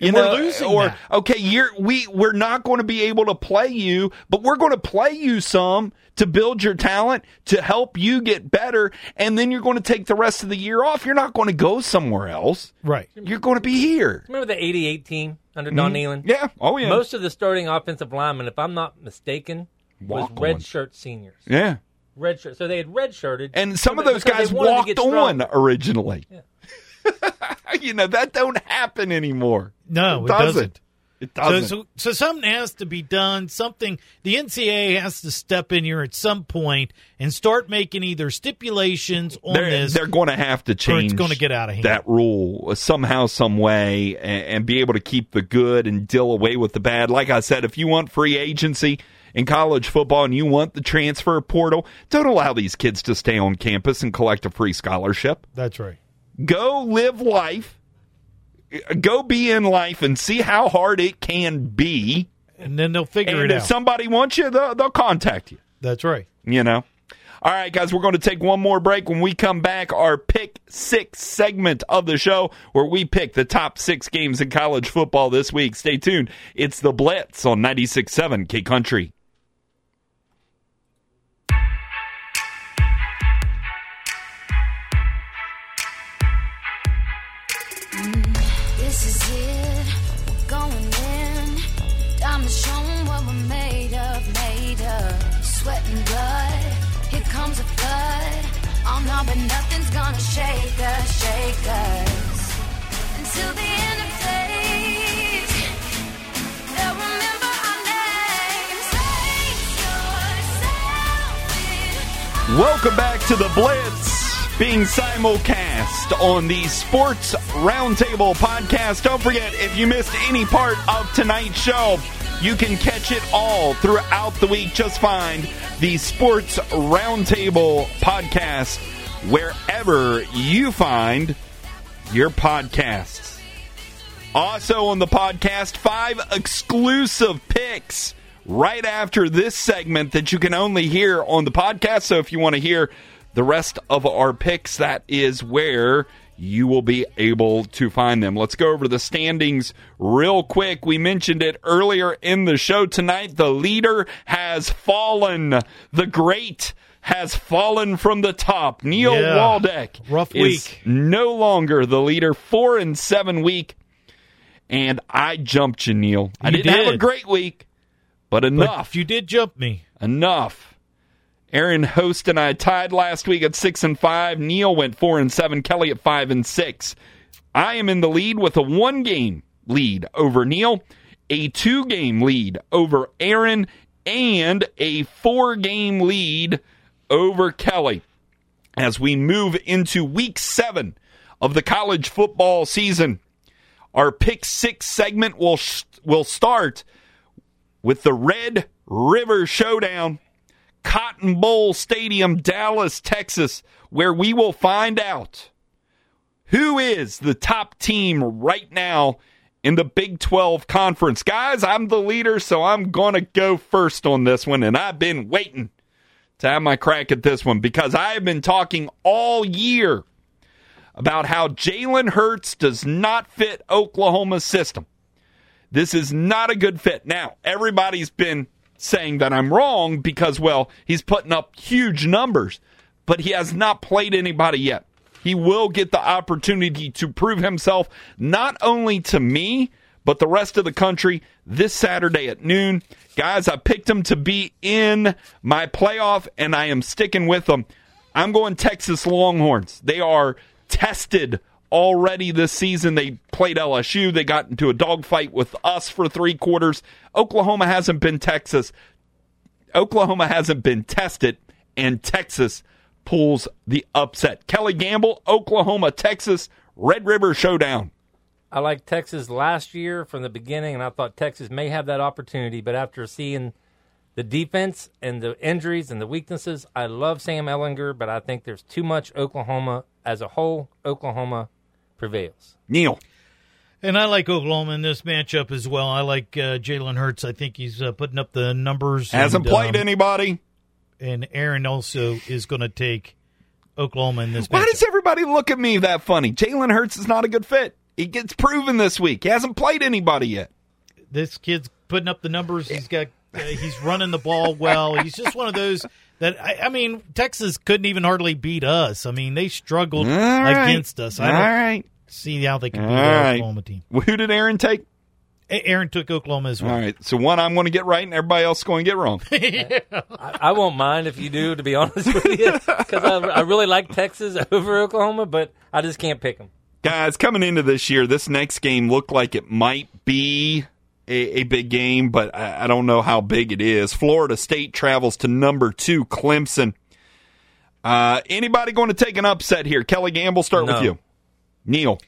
You And we're losing or that. okay, you're we we're not going to be able to play you, but we're going to play you some to build your talent to help you get better, and then you're going to take the rest of the year off. You're not going to go somewhere else. Right. You're going to be here. Remember the '88 team under Don Nehlen? Mm-hmm. Yeah. Oh yeah. Most of the starting offensive linemen, if I'm not mistaken, was Walked red on. shirt seniors. yeah. Red shirt. So they had red shirted, And some of those guys walked on stronger. originally. you know that don't happen anymore. No, it doesn't. doesn't. It So, doesn't. so, so something has to be done. Something the NCAA has to step in here at some point and start making either stipulations on they're, this. they're going to have to change It's gonna get out of hand. that rule somehow, some way, and, and be able to keep the good and deal away with the bad. Like I said, if you want free agency in college football and you want the transfer portal, don't allow these kids to stay on campus and collect a free scholarship. That's right. Go live life. Go be in life and see how hard it can be. And then they'll figure And it if out. If somebody wants you, they'll, they'll contact you. That's right. you know. All right, guys, we're going to take one more break. When we come back, our pick six segment of the show, where we pick the top six games in college football this week. Stay tuned. It's the Blitz on 96.7 K Country. But nothing's gonna shake us, shake us. Until the end of days, they'll remember our names. Welcome back to the Blitz, being simulcast on the Sports Roundtable podcast. Don't forget, if you missed any part of tonight's show, you can catch it all throughout the week. Just find the Sports Roundtable podcast wherever you find your podcasts. Also on the podcast, five exclusive picks right after this segment that you can only hear on the podcast. So if you want to hear the rest of our picks, that is where you will be able to find them. Let's go over the standings real quick. We mentioned it earlier in the show tonight. The leader has fallen. The great has fallen from the top. Neil Yeah. Waldeck Rough is week. no longer the leader. Four and seven week. And I jumped you, Neil. I didn't have a great week, but But enough. you did jump me. enough. Aaron Host and I tied last week at six and five. Neil went four and seven. Kelly at five and six. I am in the lead with a one game lead over Neil, a two game lead over Aaron, and a four game lead over Kelly. As we move into week seven of the college football season, our pick six segment will will start with the Red River Showdown, Cotton Bowl Stadium, Dallas, Texas, where we will find out who is the top team right now in the Big 12 conference. Guys, I'm the leader, so I'm going to go first on this one, and I've been waiting to have my crack at this one because I have been talking all year about how Jalen Hurts does not fit Oklahoma's system. This is not a good fit. Now, everybody's been saying that I'm wrong because, well, he's putting up huge numbers, but he has not played anybody yet. He will get the opportunity to prove himself not only to me, but the rest of the country this Saturday at noon. Guys, I picked them to be in my playoff, and I am sticking with them. I'm going Texas Longhorns. They are tested already this season. They played LSU. They got into a dogfight with us for three quarters. Oklahoma hasn't been Texas. Oklahoma hasn't been tested, and Texas pulls the upset. Kelly Gamble, Oklahoma, Texas, Red River Showdown. I liked Texas last year from the beginning, and I thought Texas may have that opportunity. But after seeing the defense and the injuries and the weaknesses. I love Sam Ehlinger, but I think there's too much Oklahoma as a whole. Oklahoma prevails. Neil. And I like Oklahoma in this matchup as well. I like uh, Jalen Hurts. I think he's uh, putting up the numbers. Hasn't and, played um, anybody. And Aaron also is going to take Oklahoma in this Why matchup. does everybody look at me that funny? Jalen Hurts is not a good fit. He gets proven this week. He hasn't played anybody yet. this kid's putting up the numbers. He's got uh, he's running the ball well. He's just one of those that I, I mean, Texas couldn't even hardly beat us. I mean, they struggled All right. against us. I All don't right. see how they can beat All our right. Oklahoma team. Who did Aaron take? Aaron took Oklahoma as well. All right. So one I'm going to get right and everybody else is going to get wrong. I, I won't mind if you do, to be honest with you, because I, I really like Texas over Oklahoma, but I just can't pick them. Guys, coming into this year, this next game looked like it might be a, a big game, but I, I don't know how big it is. Florida State travels to number two, Clemson. Uh, anybody going to take an upset here? Kelly Gamble, start with you. Neil.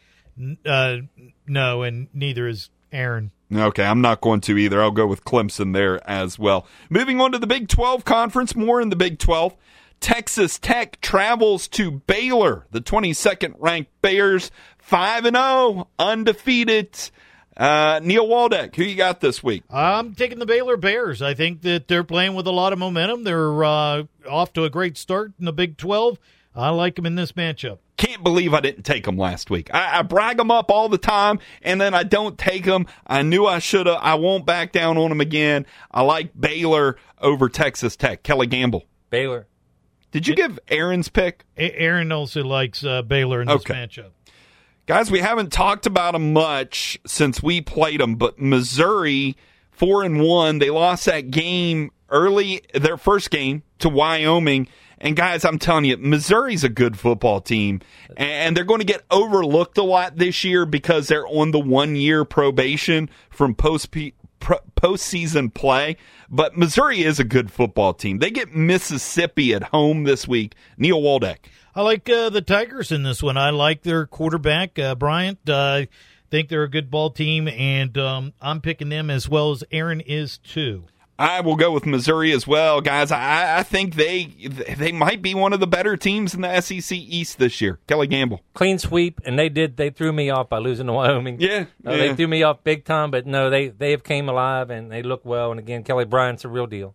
Uh, no, and neither is Aaron. Okay, I'm not going to either. I'll go with Clemson there as well. Moving on to the Big 12 conference, more in the Big 12. Texas Tech travels to Baylor, the 22nd ranked Bears, 5 and 0, undefeated. Uh, Neil Waldeck, who you got this week? I'm taking the Baylor Bears. I think that they're playing with a lot of momentum. They're uh, off to a great start in the Big 12. I like them in this matchup. Can't believe I didn't take them last week. I, I brag them up all the time, and then I don't take them. I knew I should have. I won't back down on them again. I like Baylor over Texas Tech. Kelly Gamble. Baylor. Did you give Aaron's pick? Aaron also likes uh, Baylor in this Okay. matchup. Guys, we haven't talked about them much since we played them, but Missouri, four and one, they lost that game early, their first game to Wyoming. And guys, I'm telling you, Missouri's a good football team, and they're going to get overlooked a lot this year because they're on the one year probation from post postseason play. But Missouri is a good football team. They get Mississippi at home this week. Neil Waldeck. I like uh, the Tigers in this one. I like their quarterback, uh, Bryant. Uh, I think they're a good ball team, and um, I'm picking them as well as Aaron is too. I will go with Missouri as well, guys. I, I think they they might be one of the better teams in the SEC East this year. Kelly Gamble. Clean sweep, and they did. They threw me off by losing to Wyoming. Yeah, Uh, yeah. they threw me off big time, but no, they they have came alive and they look well. And again, Kelly Bryant's a real deal.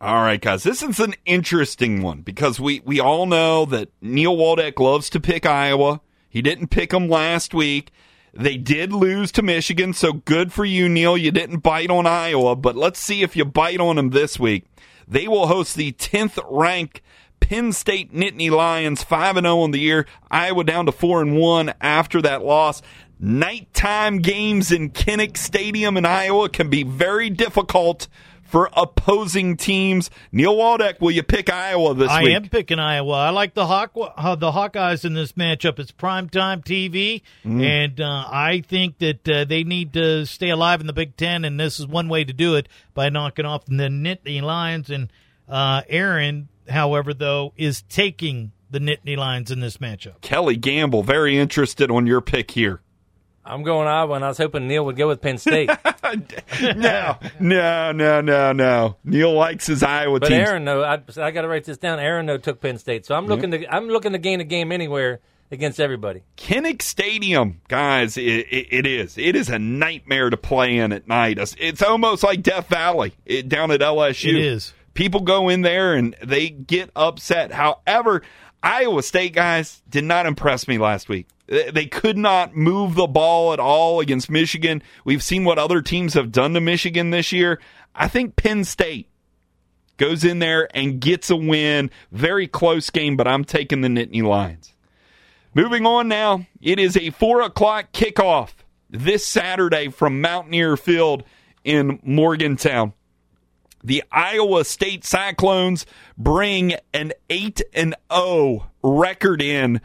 All right, guys. This is an interesting one because we we all know that Neil Waldeck loves to pick Iowa. He didn't pick them last week. They did lose to Michigan, so good for you, Neil. You didn't bite on Iowa, but let's see if you bite on them this week. They will host the 10th ranked Penn State Nittany Lions, 5 and 0 on the year. Iowa down to 4 and 1 after that loss. Nighttime games in Kinnick Stadium in Iowa can be very difficult for opposing teams. Neil Waldeck, will you pick Iowa this I week? I am picking Iowa. I like the Hawk uh, the Hawkeyes in this matchup. It's primetime TV, Mm. and uh, I think that uh, they need to stay alive in the Big Ten, and this is one way to do it by knocking off the Nittany Lions. And uh, Aaron, however, though, is taking the Nittany Lions in this matchup. Kelly Gamble, very interested on your pick here. I'm going Iowa, and I was hoping Neil would go with Penn State. no, no, no, no, no. Neil likes his Iowa But teams. Aaron, though, I, I got to write this down. Aaron, though, took Penn State, so I'm looking to I'm looking to gain a game anywhere against everybody. Kinnick Stadium, guys, it, it, it is. It is a nightmare to play in at night. It's, it's almost like Death Valley it, down at LSU. It is. People go in there and they get upset. However, Iowa State guys did not impress me last week. They could not move the ball at all against Michigan. We've seen what other teams have done to Michigan this year. I think Penn State goes in there and gets a win. Very close game, but I'm taking the Nittany Lions. Moving on now, it is a four o'clock kickoff this Saturday from Mountaineer Field in Morgantown. The Iowa State Cyclones bring an 8 and 0 record in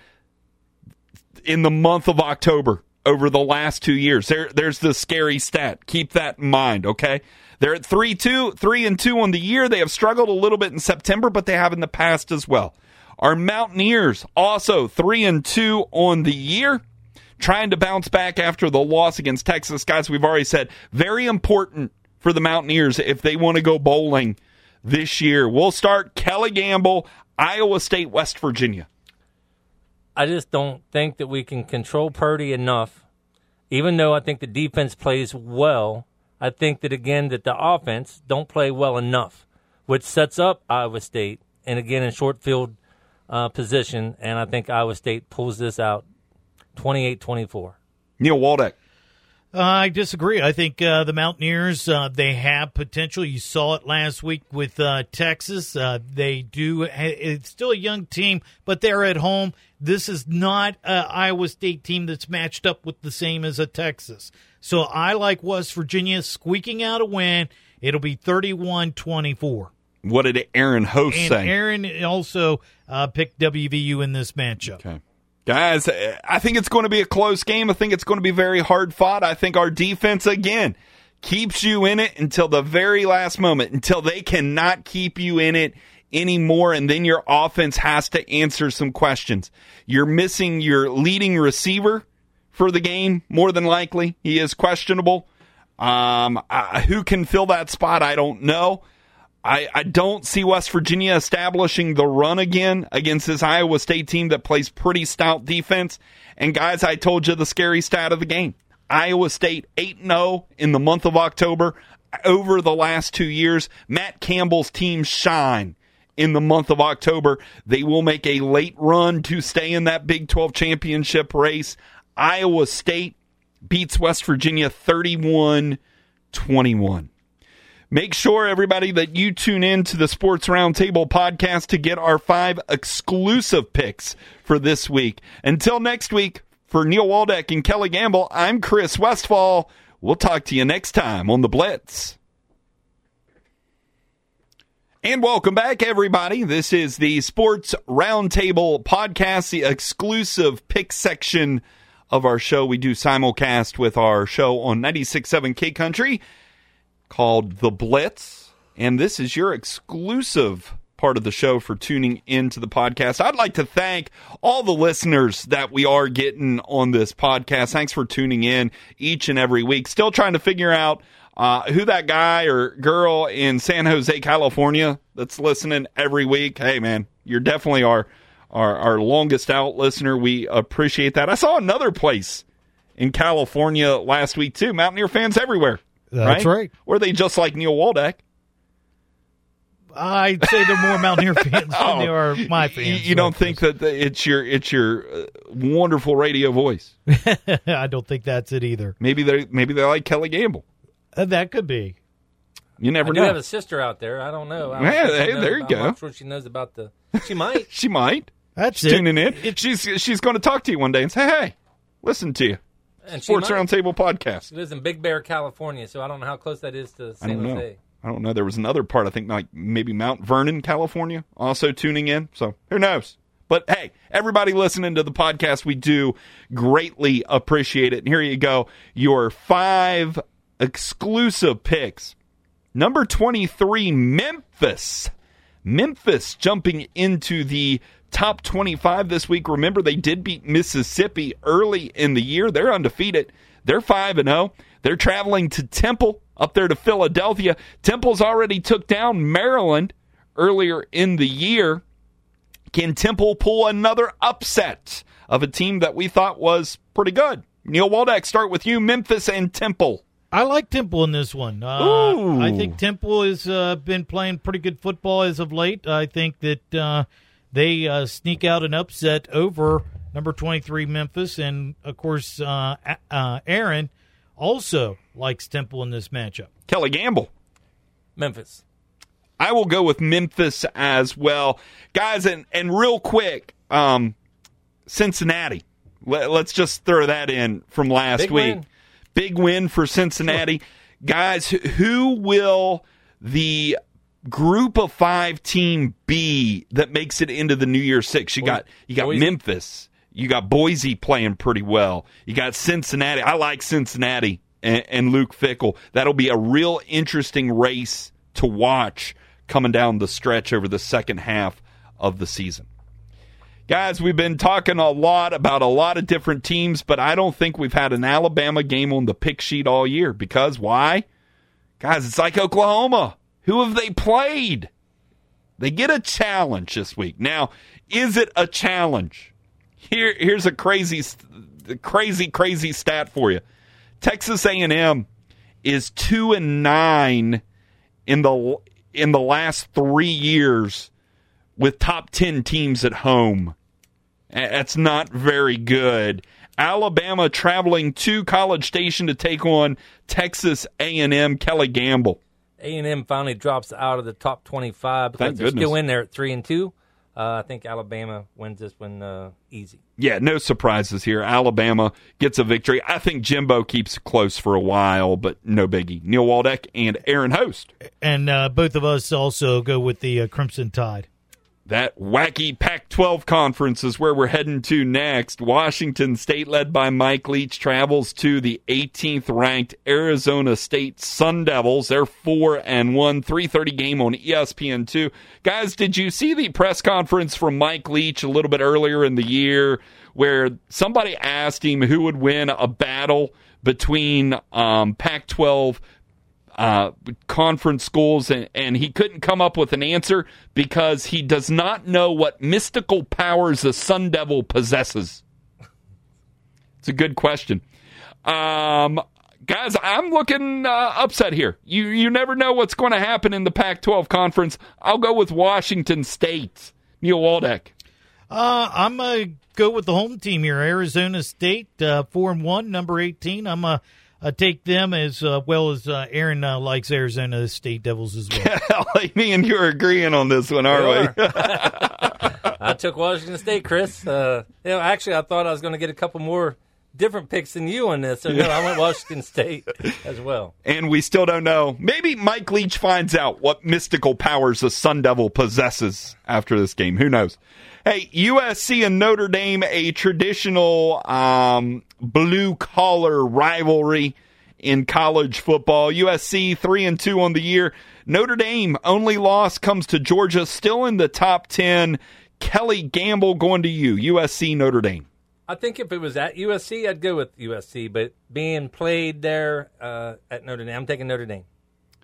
in the month of October over the last 2 years. There there's the scary stat. Keep that in mind, okay? They're at 3 2, 3 and 2 on the year. They have struggled a little bit in September, but they have in the past as well. Our Mountaineers also 3 and 2 on the year trying to bounce back after the loss against Texas. Guys, we've already said very important for the Mountaineers if they want to go bowling this year. We'll start Kelly Gamble, Iowa State, West Virginia. I just don't think that we can control Purdy enough. Even though I think the defense plays well, I think that again that the offense don't play well enough, which sets up Iowa State and again in short field uh, position. And I think Iowa State pulls this out 28-24. Neil Waldeck. Uh, I disagree. I think uh, the Mountaineers uh, they have potential. You saw it last week with uh, Texas. Uh, they do. It's still a young team, but they're at home. This is not an Iowa State team that's matched up with the same as a Texas. So I like West Virginia squeaking out a win. It'll be 31-24. What did Aaron Host And say? Aaron also uh, picked WVU in this matchup. Okay. Guys, I think it's going to be a close game. I think it's going to be very hard fought. I think our defense, again, keeps you in it until the very last moment, until they cannot keep you in it anymore. And then your offense has to answer some questions. You're missing your leading receiver for the game, more than likely. He is questionable. Um, uh, who can fill that spot? I don't know. I, I don't see West Virginia establishing the run again against this Iowa State team that plays pretty stout defense. And guys, I told you the scary stat of the game. Iowa State 8 0 in the month of October. Over the last two years, Matt Campbell's team shine in the month of October. They will make a late run to stay in that Big 12 championship race. Iowa State beats West Virginia 31 21. Make sure, everybody, that you tune in to the Sports Roundtable podcast to get our five exclusive picks for this week. Until next week, for Neil Waldeck and Kelly Gamble, I'm Chris Westfall. We'll talk to you next time on The Blitz. And welcome back, everybody. This is the Sports Roundtable podcast, the exclusive pick section of our show. We do simulcast with our show on 96.7 K Country called The Blitz. And this is your exclusive part of the show for tuning into the podcast. I'd like to thank all the listeners that we are getting on this podcast. Thanks for tuning in each and every week. Still trying to figure out uh, who that guy or girl in San Jose, California that's listening every week. Hey, man, you're definitely our, our, our longest out listener. We appreciate that. I saw another place in California last week, too. Mountaineer fans everywhere. That's right. Or they just like Neil Waldeck. I'd say they're more Mountaineer fans than Oh. they are my fans. You, don't think that the- it's your it's your uh, wonderful radio voice? I don't think that's it either. Maybe they maybe they like Kelly Gamble. Uh, that could be. You I never do know. have a sister out there. I don't know. I don't Yeah, hey, there you about- go. I'm sure she knows about the. She might. she might That's She's it. tuning in. It- she's she's going to talk to you one day and say, "Hey, listen to you." And Sports might. Roundtable podcast. She lives in Big Bear, California, so I don't know how close that is to I San don't know. Jose. I don't know. There was another part. I think like maybe Mount Vernon, California, also tuning in. So who knows? But hey, everybody listening to the podcast, we do greatly appreciate it. And here you go, your five exclusive picks. Number twenty-three, Memphis. Memphis jumping into the top 25 this week. Remember, they did beat Mississippi early in the year. They're undefeated. They're 5 and 0. They're traveling to Temple up there to Philadelphia. Temple's already took down Maryland earlier in the year. Can Temple pull another upset of a team that we thought was pretty good? Neil Waldeck, start with you. Memphis and Temple. I like Temple in this one. Uh, I think Temple has uh, been playing pretty good football as of late. I think that uh, they uh, sneak out an upset over number 23 Memphis. And, of course, uh, uh, Aaron also likes Temple in this matchup. Kelly Gamble. Memphis. I will go with Memphis as well, guys. And and real quick, um, Cincinnati. Let, us just throw that in from last Big week. win. Big win for Cincinnati, guys. who- Who will the group of five team B that makes it into the New Year Six? You got you got Boise. Memphis. You got Boise playing pretty well. You got Cincinnati. I like Cincinnati and, and Luke Fickell. That'll be a real interesting race to watch coming down the stretch over the second half of the season. Guys, we've been talking a lot about a lot of different teams, but I don't think we've had an Alabama game on the pick sheet all year because why? Guys, it's like Oklahoma. Who have they played? They get a challenge this week. Now, is it a challenge? Here, here's a crazy, crazy, crazy stat for you. Texas A&M is two and nine in the in the last three years with top ten teams at home. That's not very good. Alabama traveling to College Station to take on Texas A&M. Kelly Gamble. A and M finally drops out of the top twenty-five because Thank they're still in there at three and two. Uh, I think Alabama wins this one uh, easy. Yeah, no surprises here. Alabama gets a victory. I think Jimbo keeps close for a while, but no biggie. Neil Waldeck and Aaron Host. And uh, both of us also go with the uh, Crimson Tide. That wacky Pac 12 conference is where we're heading to next. Washington State, led by Mike Leach, travels to the 18th ranked Arizona State Sun Devils. They're 4 and 1, 330 game on E ESPN2. Guys, did you see the press conference from Mike Leach a little bit earlier in the year where somebody asked him who would win a battle between um, Pac 12 uh, conference schools, and, and he couldn't come up with an answer because he does not know what mystical powers the Sun Devil possesses. It's a good question. Um, guys, I'm looking uh, upset here. You you never know what's going to happen in the Pac-12 conference. I'll go with Washington State. Neil Waldeck. Uh, I'm to go with the home team here, Arizona State, uh, 4 and 1, number 18. I'm going to take them as uh, well as uh, Aaron uh, likes Arizona State Devils as well. Yeah, Me and you are agreeing on this one, are we? I took Washington State, Chris. Uh, you know, actually, I thought I was going to get a couple more different picks than you on this. So no, I went Washington State as well. and we still don't know. Maybe Mike Leach finds out what mystical powers the Sun Devil possesses after this game. Who knows? Hey, USC and Notre Dame, a traditional um, blue collar rivalry in college football. USC three and two on the year. Notre Dame only loss comes to Georgia, still in the top ten. Kelly Gamble going to you. USC Notre Dame. I think if it was at USC, I'd go with USC. But being played there uh, at Notre Dame, I'm taking Notre Dame.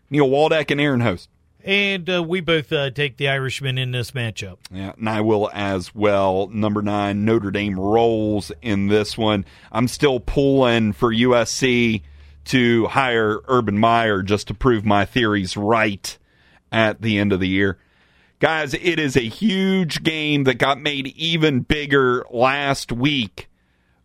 Neil Waldeck and Aaron Host. And uh, we both uh, take the Irishman in this matchup. Yeah, and I will as well. Number nine, Notre Dame rolls in this one. I'm still pulling for USC to hire Urban Meyer just to prove my theories right at the end of the year. Guys, it is a huge game that got made even bigger last week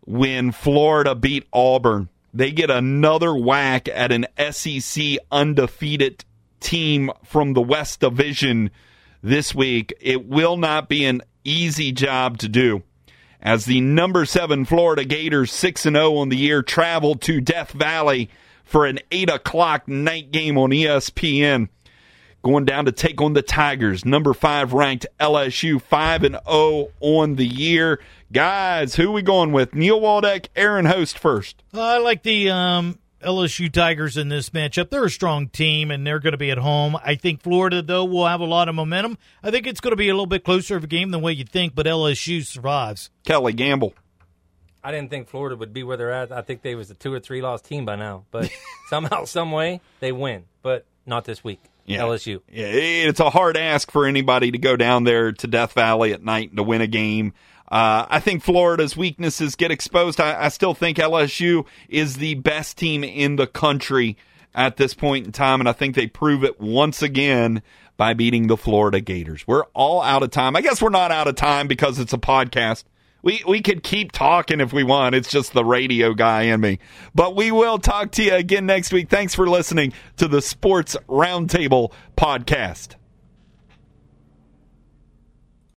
when Florida beat Auburn. They get another whack at an SEC undefeated team from the West Division this week. It will not be an easy job to do. As the number seven Florida Gators, 6 and 0 on the year, travel to Death Valley for an 8 o'clock night game on ESPN going down to take on the Tigers, number five ranked LSU, five and zero on the year. Guys, who we going with? Neil Waldeck, Aaron Host first. I like the um, LSU Tigers in this matchup. They're a strong team, and they're going to be at home. I think Florida, though, will have a lot of momentum. I think it's going to be a little bit closer of a game than what you think, but LSU survives. Kelly Gamble. I didn't think Florida would be where they're at. I think they was a two or three loss team by now. But somehow, some way, they win. But not this week. Yeah. LSU. Yeah, it's a hard ask for anybody to go down there to Death Valley at night to win a game. Uh, I think Florida's weaknesses get exposed. I, I still think LSU is the best team in the country at this point in time, and I think they prove it once again by beating the Florida Gators. We're all out of time. I guess we're not out of time because it's a podcast. We we could keep talking if we want. It's just the radio guy in me. But we will talk to you again next week. Thanks for listening to the Sports Roundtable podcast.